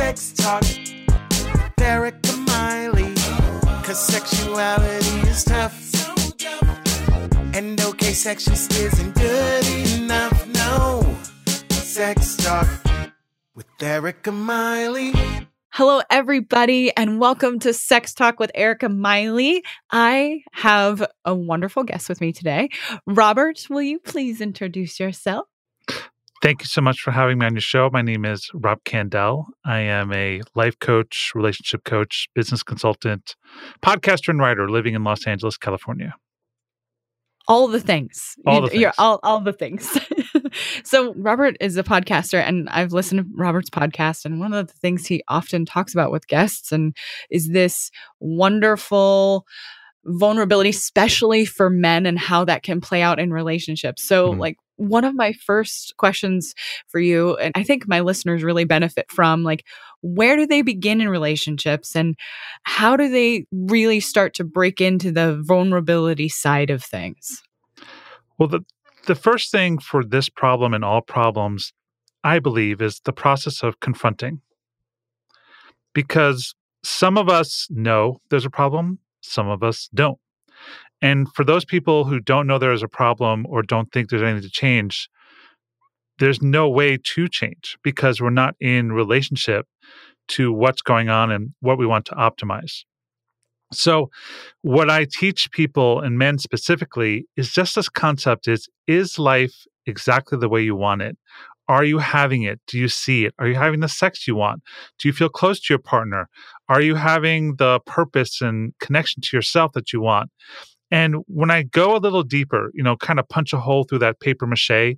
Sex Talk with Erica Miley. Cause sexuality is tough. And okay, sex just isn't good enough. No. Sex Talk with Erica Miley. Hello, everybody, and welcome to Sex Talk with Erica Miley. I have a wonderful guest with me today. Robert, will you please introduce yourself? Thank you so much for having me on your show. My name is Rob Candell. I am a life coach, relationship coach, business consultant, podcaster, and writer living in Los Angeles, California. All the things. All the You- You're all, all the things. so, Robert is a podcaster, and I've listened to Robert's podcast. And one of the things he often talks about with guests and is this wonderful vulnerability, especially for men, and how that can play out in relationships. So, Mhm. like, one of my first questions for you, and I think my listeners really benefit from, like, where do they begin in relationships and how do they really start to break into the vulnerability side of things? Well, the, the first thing for this problem and all problems, I believe, is the process of confronting. Because some of us know there's a problem, some of us don't. And for those people who don't know there is a problem or don't think there's anything to change, there's no way to change because we're not in relationship to what's going on and what we want to optimize. So, what I teach people and men specifically is just this concept is is life exactly the way you want it? Are you having it? Do you see it? Are you having the sex you want? Do you feel close to your partner? Are you having the purpose and connection to yourself that you want? And when I go a little deeper, you know, kind of punch a hole through that paper mache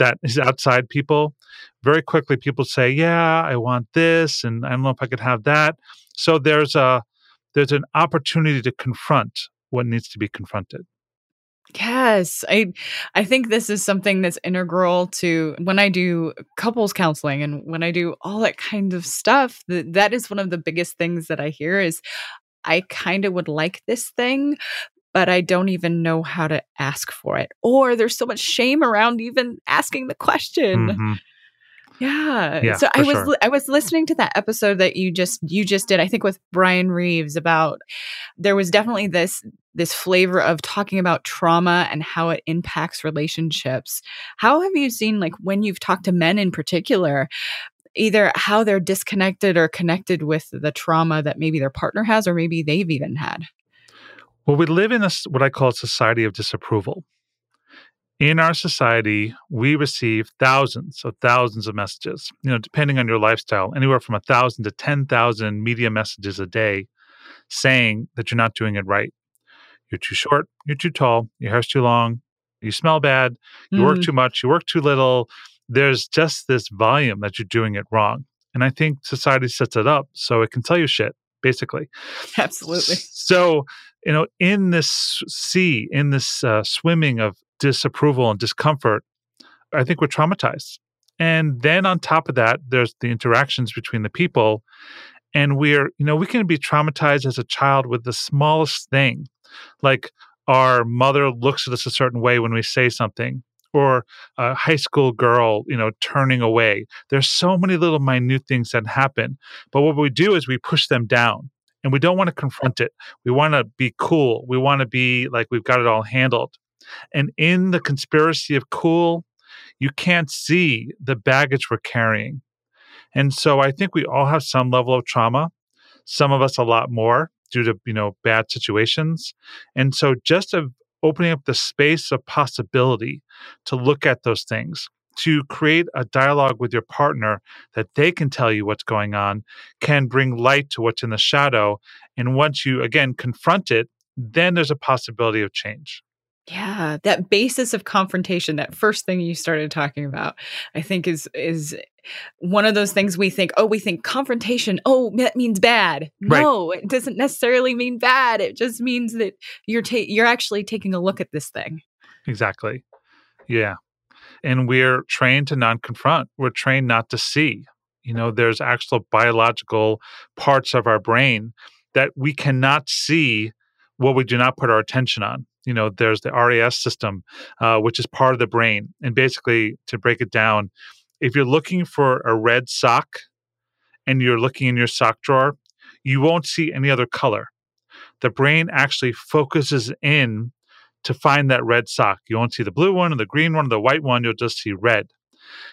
that is outside people, very quickly people say, "Yeah, I want this and I don't know if I could have that." So there's a there's an opportunity to confront what needs to be confronted. Yes, I I think this is something that's integral to when I do couples counseling and when I do all that kind of stuff. That that is one of the biggest things that I hear is I kind of would like this thing, but I don't even know how to ask for it. Or there's so much shame around even asking the question. Mhm. Yeah. Yeah, so I was sure. I was listening to that episode that you just you just did I think with Brian Reeves about there was definitely this this flavor of talking about trauma and how it impacts relationships. How have you seen like when you've talked to men in particular either how they're disconnected or connected with the trauma that maybe their partner has or maybe they've even had? Well, we live in a, what I call a society of disapproval. In our society, we receive thousands of thousands of messages, you know, depending on your lifestyle, anywhere from a thousand to 10,000 media messages a day saying that you're not doing it right. You're too short, you're too tall, your hair's too long, you smell bad, you work Mm, too much, you work too little. There's just this volume that you're doing it wrong. And I think society sets it up so it can tell you shit, basically. absolutely. So, you know, in this sea, in this uh, swimming of disapproval and discomfort, I think we're traumatized. And then on top of that, there's the interactions between the people. And we're, you know, we can be traumatized as a child with the smallest thing. Like our mother looks at us a certain way when we say something, or a high school girl, you know, turning away. There's so many little minute things that happen. But what we do is we push them down and we don't want to confront it. We want to be cool. We want to be like we've got it all handled. And in the conspiracy of cool, you can't see the baggage we're carrying. And so I think we all have some level of trauma, some of us a lot more due to, you know, bad situations. And so just of opening up the space of possibility to look at those things, to create a dialogue with your partner that they can tell you what's going on, can bring light to what's in the shadow. And once you again confront it, then there's a possibility of change. Yeah, that basis of confrontation, that first thing you started talking about, I think is is one of those things we think, oh, we think confrontation, oh, that means bad. Right. No, it doesn't necessarily mean bad. It just means that you're ta- you're actually taking a look at this thing. Exactly. Yeah. And we're trained to non confront, we're trained not to see. You know, there's actual biological parts of our brain that we cannot see what we do not put our attention on. You know, there's the RAS system, uh, which is part of the brain. And basically, to break it down, if you're looking for a red sock and you're looking in your sock drawer, you won't see any other color. The brain actually focuses in to find that red sock. You won't see the blue one or the green one or the white one, you'll just see red.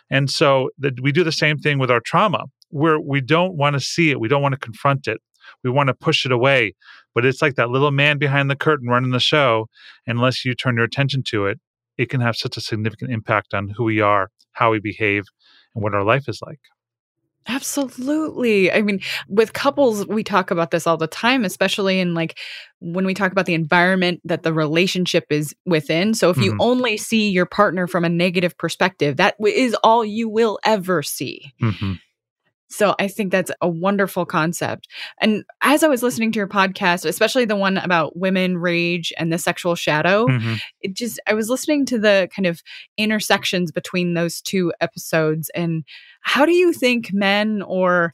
And so the, we do the same thing with our trauma, where we don't want to see it, we don't want to confront it, we want to push it away. But it's like that little man behind the curtain running the show. Unless you turn your attention to it, it can have such a significant impact on who we are, how we behave, and what our life is like. Absolutely. I mean, with couples, we talk about this all the time, especially in like when we talk about the environment that the relationship is within. So if you Mhm. only see your partner from a negative perspective, that is all you will ever see. hmm So I think that's a wonderful concept. And as I was listening to your podcast, especially the one about women rage and the sexual shadow, hmm it just I was listening to the kind of intersections between those two episodes and how do you think men or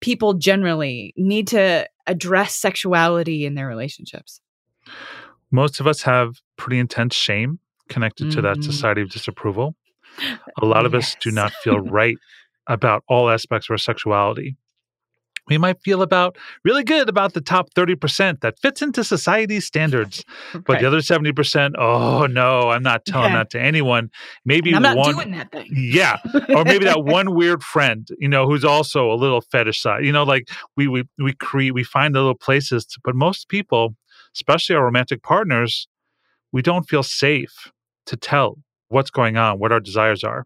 people generally need to address sexuality in their relationships? Most of us have pretty intense shame connected to that Mhm. society of disapproval. A lot of us do not feel right about all aspects of our sexuality. We might feel about really good about the top 30% that fits into society's standards. But the other 70%, oh no, I'm not telling Yeah. that to anyone. Maybe And I'm not one doing that thing. Yeah. or maybe that one weird friend, you know, who's also a little fetish side. You know, like we we we create we find little places to, but most people, especially our romantic partners, we don't feel safe to tell what's going on, what our desires are.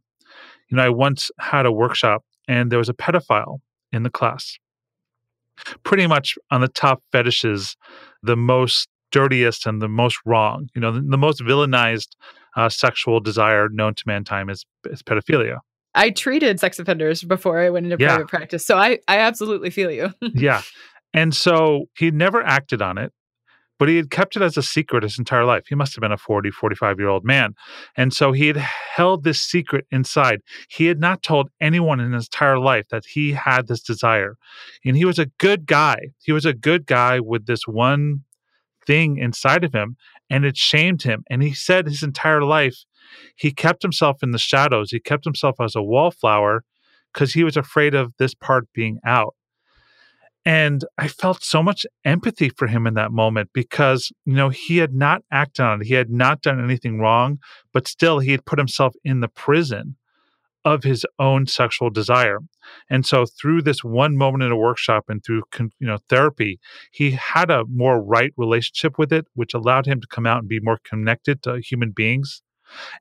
You know, I once had a workshop and there was a pedophile in the class. Pretty much on the top fetishes, the most dirtiest and the most wrong, you know, the, the most villainized uh, sexual desire known to mankind is, is pedophilia. I treated sex offenders before I went into Yeah. private practice. So I, I absolutely feel you. yeah. And so he never acted on it, but he had kept it as a secret his entire life. He must have been a 40, 45 year old man. And so he had held this secret inside. He had not told anyone in his entire life that he had this desire. And he was a good guy. He was a good guy with this one thing inside of him, and it shamed him. And he said his entire life, he kept himself in the shadows. He kept himself as a wallflower because he was afraid of this part being out. And I felt so much empathy for him in that moment because, you know, he had not acted on it. He had not done anything wrong, but still he had put himself in the prison of his own sexual desire. And so through this one moment in a workshop and through you know therapy, he had a more right relationship with it, which allowed him to come out and be more connected to human beings.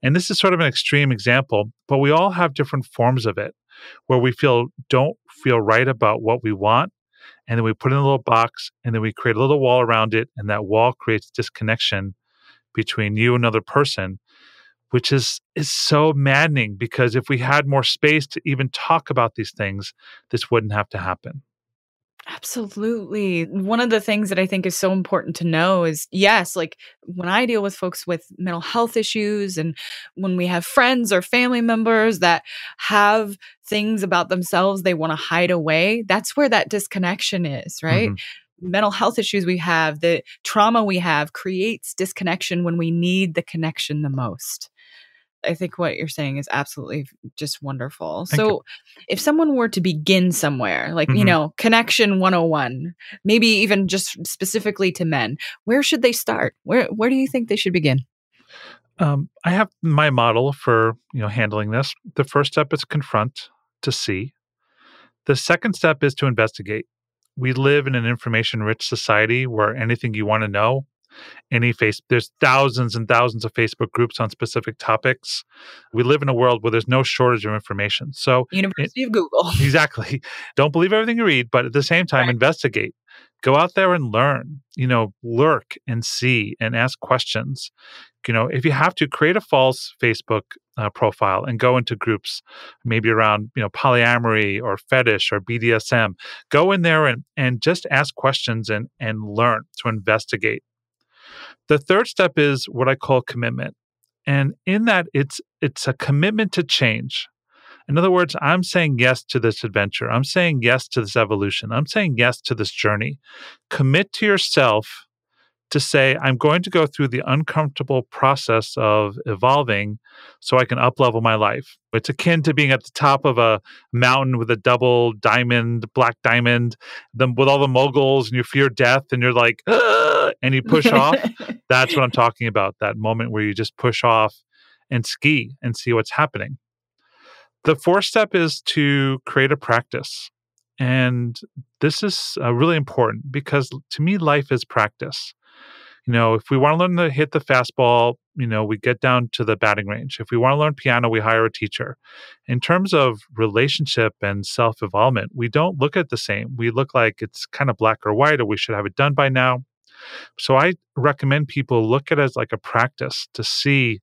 And this is sort of an extreme example, but we all have different forms of it where we feel don't feel right about what we want and then we put in a little box and then we create a little wall around it and that wall creates disconnection between you and another person which is is so maddening because if we had more space to even talk about these things this wouldn't have to happen Absolutely. One of the things that I think is so important to know is yes, like when I deal with folks with mental health issues and when we have friends or family members that have things about themselves they want to hide away, that's where that disconnection is, right? Mhm. Mental health issues we have, the trauma we have creates disconnection when we need the connection the most. I think what you're saying is absolutely just wonderful. Thank so, you. if someone were to begin somewhere, like, you Mhm. know, connection 101, maybe even just specifically to men, where should they start? Where where do you think they should begin? um, i have my model for you know handling this the first step is confront to see the second step is to investigate we live in an information rich society where anything you want to know any face there's thousands and thousands of facebook groups on specific topics. We live in a world where there's no shortage of information. So University of Google. exactly. Don't believe everything you read but at the same time Right. investigate. Go out there and learn you know lurk and see and ask questions. You know if you have to create a false facebook uh, profile and go into groups maybe around you know polyamory or fetish or bdsm go in there and and just ask questions and and learn to investigate the third step is what i call commitment and in that it's it's a commitment to change in other words, I'm saying yes to this adventure. I'm saying yes to this evolution. I'm saying yes to this journey. Commit to yourself to say, I'm going to go through the uncomfortable process of evolving so I can uplevel my life. It's akin to being at the top of a mountain with a double diamond, black diamond, then with all the moguls and you fear death and you're like, "Ugh," and you push off. That's what I'm talking about. That moment where you just push off and ski and see what's happening. The fourth step is to create a practice. And this is uh, really important because to me, life is practice. You know, if we want to learn to hit the fastball, you know, we get down to the batting range. If we want to learn piano, we hire a teacher. In terms of relationship and self involvement, we don't look at the same. We look like it's kind of black or white, or we should have it done by now. So I recommend people look at it as like a practice to see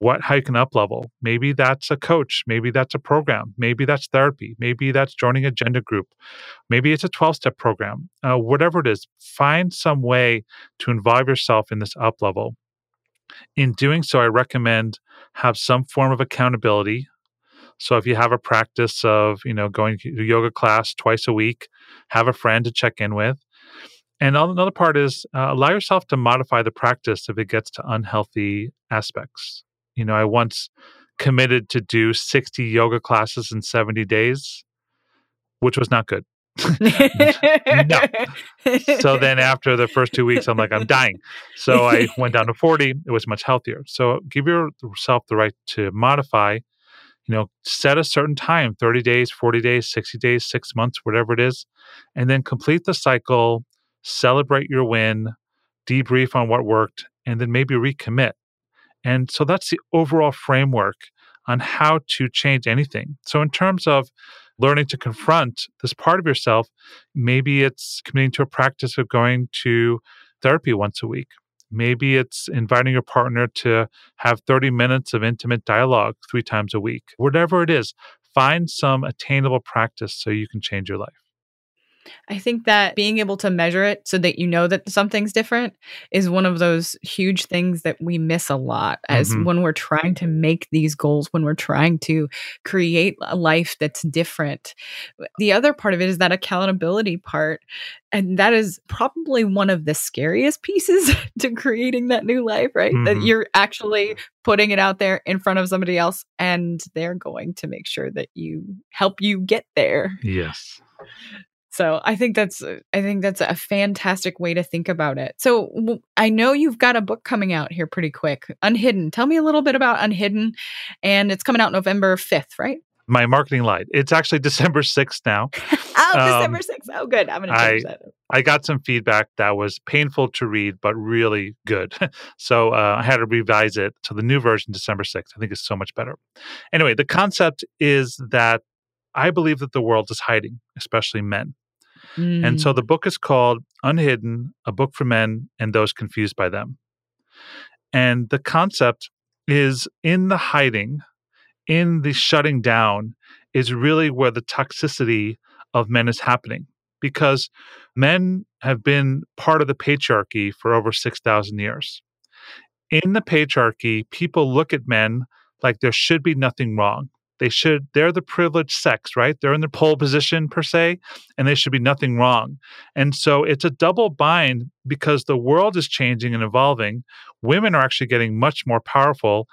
what how you can up level. Maybe that's a coach maybe that's a program maybe that's therapy maybe that's joining a gender group maybe it's a 12 step program uh, whatever it is find some way to involve yourself in this up level. In doing so i recommend have some form of accountability. So if you have a practice of you know going to yoga class twice a week have a friend to check in with and another part is uh, allow yourself to modify the practice if it gets to unhealthy aspects you know, I once committed to do 60 yoga classes in 70 days, which was not good. no. So then after the first two weeks, I'm like, I'm dying. So I went down to 40. It was much healthier. So give yourself the right to modify, you know, set a certain time 30 days, 40 days, 60 days, six months, whatever it is, and then complete the cycle, celebrate your win, debrief on what worked, and then maybe recommit. And so that's the overall framework on how to change anything. So, in terms of learning to confront this part of yourself, maybe it's committing to a practice of going to therapy once a week. Maybe it's inviting your partner to have 30 minutes of intimate dialogue three times a week. Whatever it is, find some attainable practice so you can change your life. I think that being able to measure it so that you know that something's different is one of those huge things that we miss a lot as mm-hmm. when we're trying to make these goals, when we're trying to create a life that's different. The other part of it is that accountability part. And that is probably one of the scariest pieces to creating that new life, right? Mm-hmm. That you're actually putting it out there in front of somebody else and they're going to make sure that you help you get there. Yes. So I think that's uh, I think that's a fantastic way to think about it. So I know you've got a book coming out here pretty quick, Unhidden. Tell me a little bit about Unhidden, and it's coming out November fifth, right? My marketing light. It's actually December sixth now. oh, um, December sixth. Oh, good. I'm going to change I, that. I got some feedback that was painful to read, but really good. so uh, I had to revise it to the new version, December 6th. I think it's so much better. Anyway, the concept is that I believe that the world is hiding, especially men. Mm. And so mm. the book is called Unhidden, a book for men and those confused by them. And the concept is in the hiding, in the shutting down, is really where the toxicity of men is happening because men have been part of the patriarchy for over 6,000 years. In the patriarchy, people look at men like there should be nothing wrong. They should, they're the privileged sex, right? They're in the pole position per se, and they should be nothing wrong. And so it's a double bind because the world is changing and evolving. Women are actually getting much more powerful,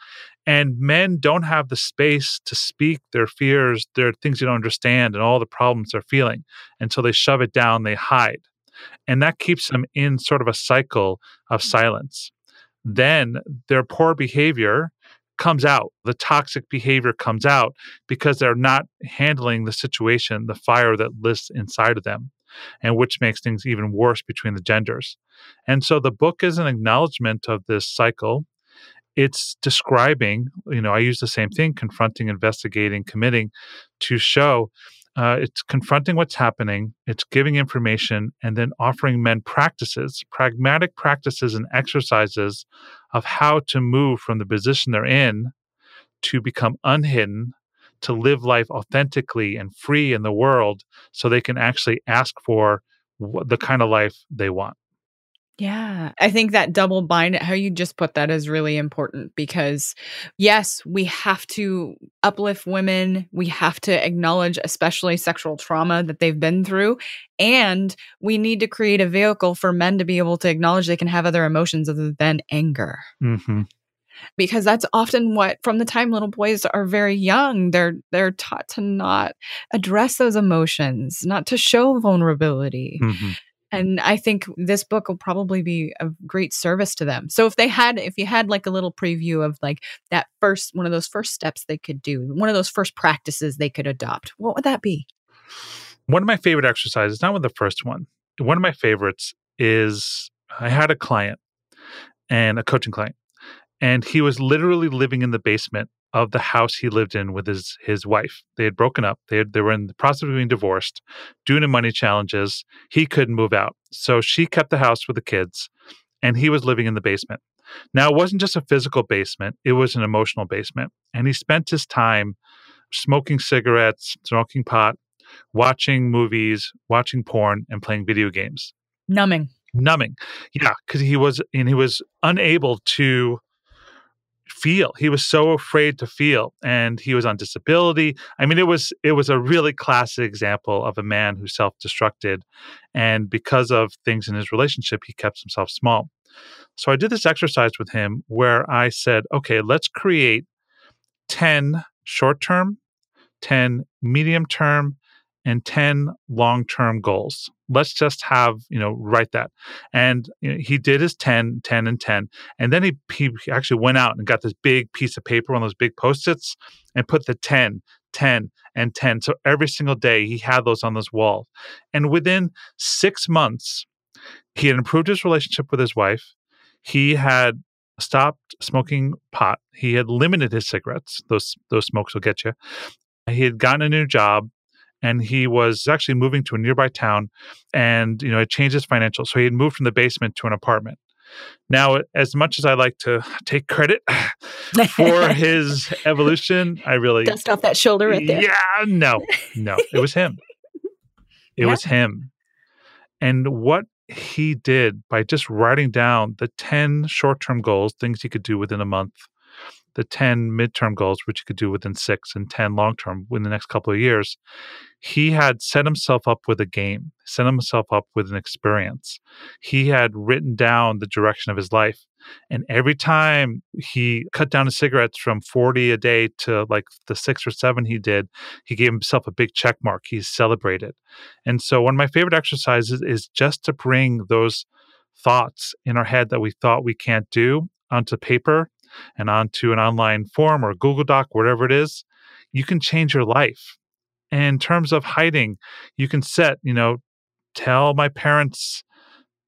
and men don't have the space to speak their fears, their things they don't understand, and all the problems they're feeling. And so they shove it down, they hide. And that keeps them in sort of a cycle of silence. Then their poor behavior comes out. The toxic behavior comes out because they're not handling the situation, the fire that lives inside of them, and which makes things even worse between the genders. And so the book is an acknowledgement of this cycle. It's describing, you know, I use the same thing confronting, investigating, committing to show uh, it's confronting what's happening, it's giving information, and then offering men practices, pragmatic practices and exercises of how to move from the position they're in to become unhidden, to live life authentically and free in the world so they can actually ask for the kind of life they want. Yeah, I think that double bind, how you just put that is really important because, yes, we have to uplift women. We have to acknowledge, especially sexual trauma that they've been through. And we need to create a vehicle for men to be able to acknowledge they can have other emotions other than anger. hmm Because that's often what, from the time little boys are very young, they're they're taught to not address those emotions, not to show vulnerability. hmm And I think this book will probably be a great service to them. So if they had, if you had like a little preview of like that first, one of those first steps they could do, one of those first practices they could adopt, what would that be? One of my favorite exercises, not with the first one, one of my favorites is I had a client and a coaching client, and he was literally living in the basement of the house he lived in with his his wife. They had broken up. They had, they were in the process of being divorced, doing the money challenges. He couldn't move out, so she kept the house with the kids, and he was living in the basement. Now it wasn't just a physical basement; it was an emotional basement, and he spent his time smoking cigarettes, smoking pot, watching movies, watching porn, and playing video games. Numbing. Numbing, yeah, because he was and he was unable to feel. He was so afraid to feel, and he was on disability. I mean, it was it was a really classic example of a man who self destructed, and because of things in his relationship, he kept himself small. So I did this exercise with him where I said, okay, let's create ten short term, ten medium term, and 10 long-term goals let's just have you know write that. And you know, he did his 10 10 and 10 and then he, he actually went out and got this big piece of paper on those big post-its and put the 10 10 and 10 so every single day he had those on this wall. And within six months he had improved his relationship with his wife. He had stopped smoking pot. He had limited his cigarettes. Those those smokes will get you. He had gotten a new job and he was actually moving to a nearby town and you know it changed his financials so he had moved from the basement to an apartment now as much as i like to take credit for his evolution i really Dust off that shoulder right there. yeah no no it was him it Yeah. was him and what he did by just writing down the 10 short-term goals things he could do within a month the 10 midterm goals which he could do within 6 and 10 long-term within the next couple of years he had set himself up with a game, set himself up with an experience. He had written down the direction of his life. And every time he cut down his cigarettes from 40 a day to like the six or seven he did, he gave himself a big check mark. He celebrated. And so, one of my favorite exercises is just to bring those thoughts in our head that we thought we can't do onto paper and onto an online form or Google Doc, whatever it is. You can change your life in terms of hiding, you can set, you know, tell my parents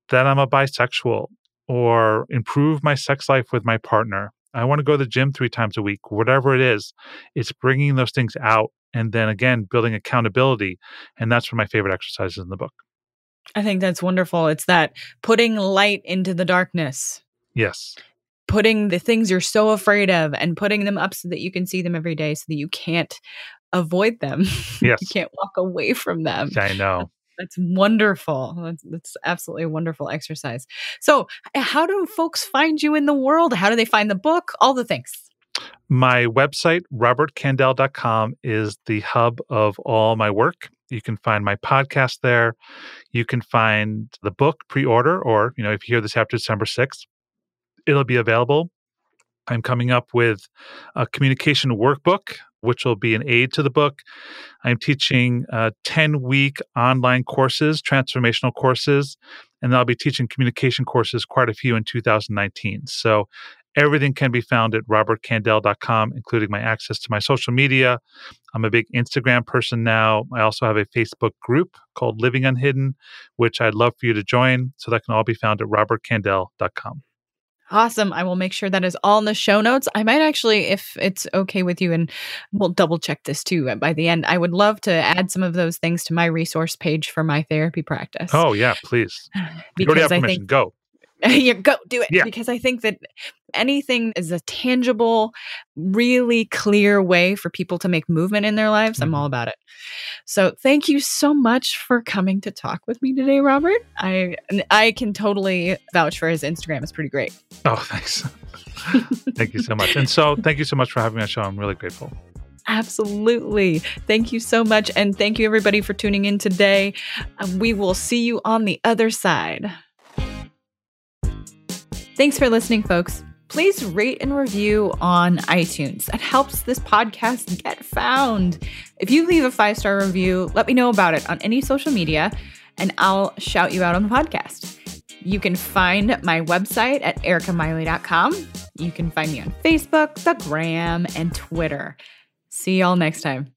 that I'm a bisexual or improve my sex life with my partner. I want to go to the gym three times a week, whatever it is. It's bringing those things out and then again, building accountability. And that's one of my favorite exercises in the book. I think that's wonderful. It's that putting light into the darkness, Yes. Putting the things you're so afraid of and putting them up so that you can see them every day so that you can't avoid them. Yes. you can't walk away from them. I know. That's wonderful. That's, that's absolutely a wonderful exercise. So, how do folks find you in the world? How do they find the book? All the things. My website, robertcandell.com, is the hub of all my work. You can find my podcast there. You can find the book pre order, or, you know, if you hear this after December 6th, it'll be available. I'm coming up with a communication workbook, which will be an aid to the book. I'm teaching uh, 10 week online courses, transformational courses, and I'll be teaching communication courses, quite a few in 2019. So everything can be found at robertcandell.com, including my access to my social media. I'm a big Instagram person now. I also have a Facebook group called Living Unhidden, which I'd love for you to join. So that can all be found at robertcandell.com. Awesome. I will make sure that is all in the show notes. I might actually, if it's okay with you, and we'll double check this too uh, by the end, I would love to add some of those things to my resource page for my therapy practice. Oh, yeah, please. You already because have I permission. think Go. you go do it Yeah. because I think that anything is a tangible, really clear way for people to make movement in their lives, I'm Mhm. all about it. So thank you so much for coming to talk with me today, Robert. I I can totally vouch for his Instagram. It's pretty great. Oh, thanks. thank you so much. And so, thank you so much for having me on show. I'm really grateful. Absolutely. Thank you so much. And thank you, everybody, for tuning in today. We will see you on the other side. Thanks for listening, folks. Please rate and review on iTunes. It helps this podcast get found. If you leave a five star review, let me know about it on any social media and I'll shout you out on the podcast. You can find my website at ericamiley.com. You can find me on Facebook, the Gram, and Twitter. See y'all next time.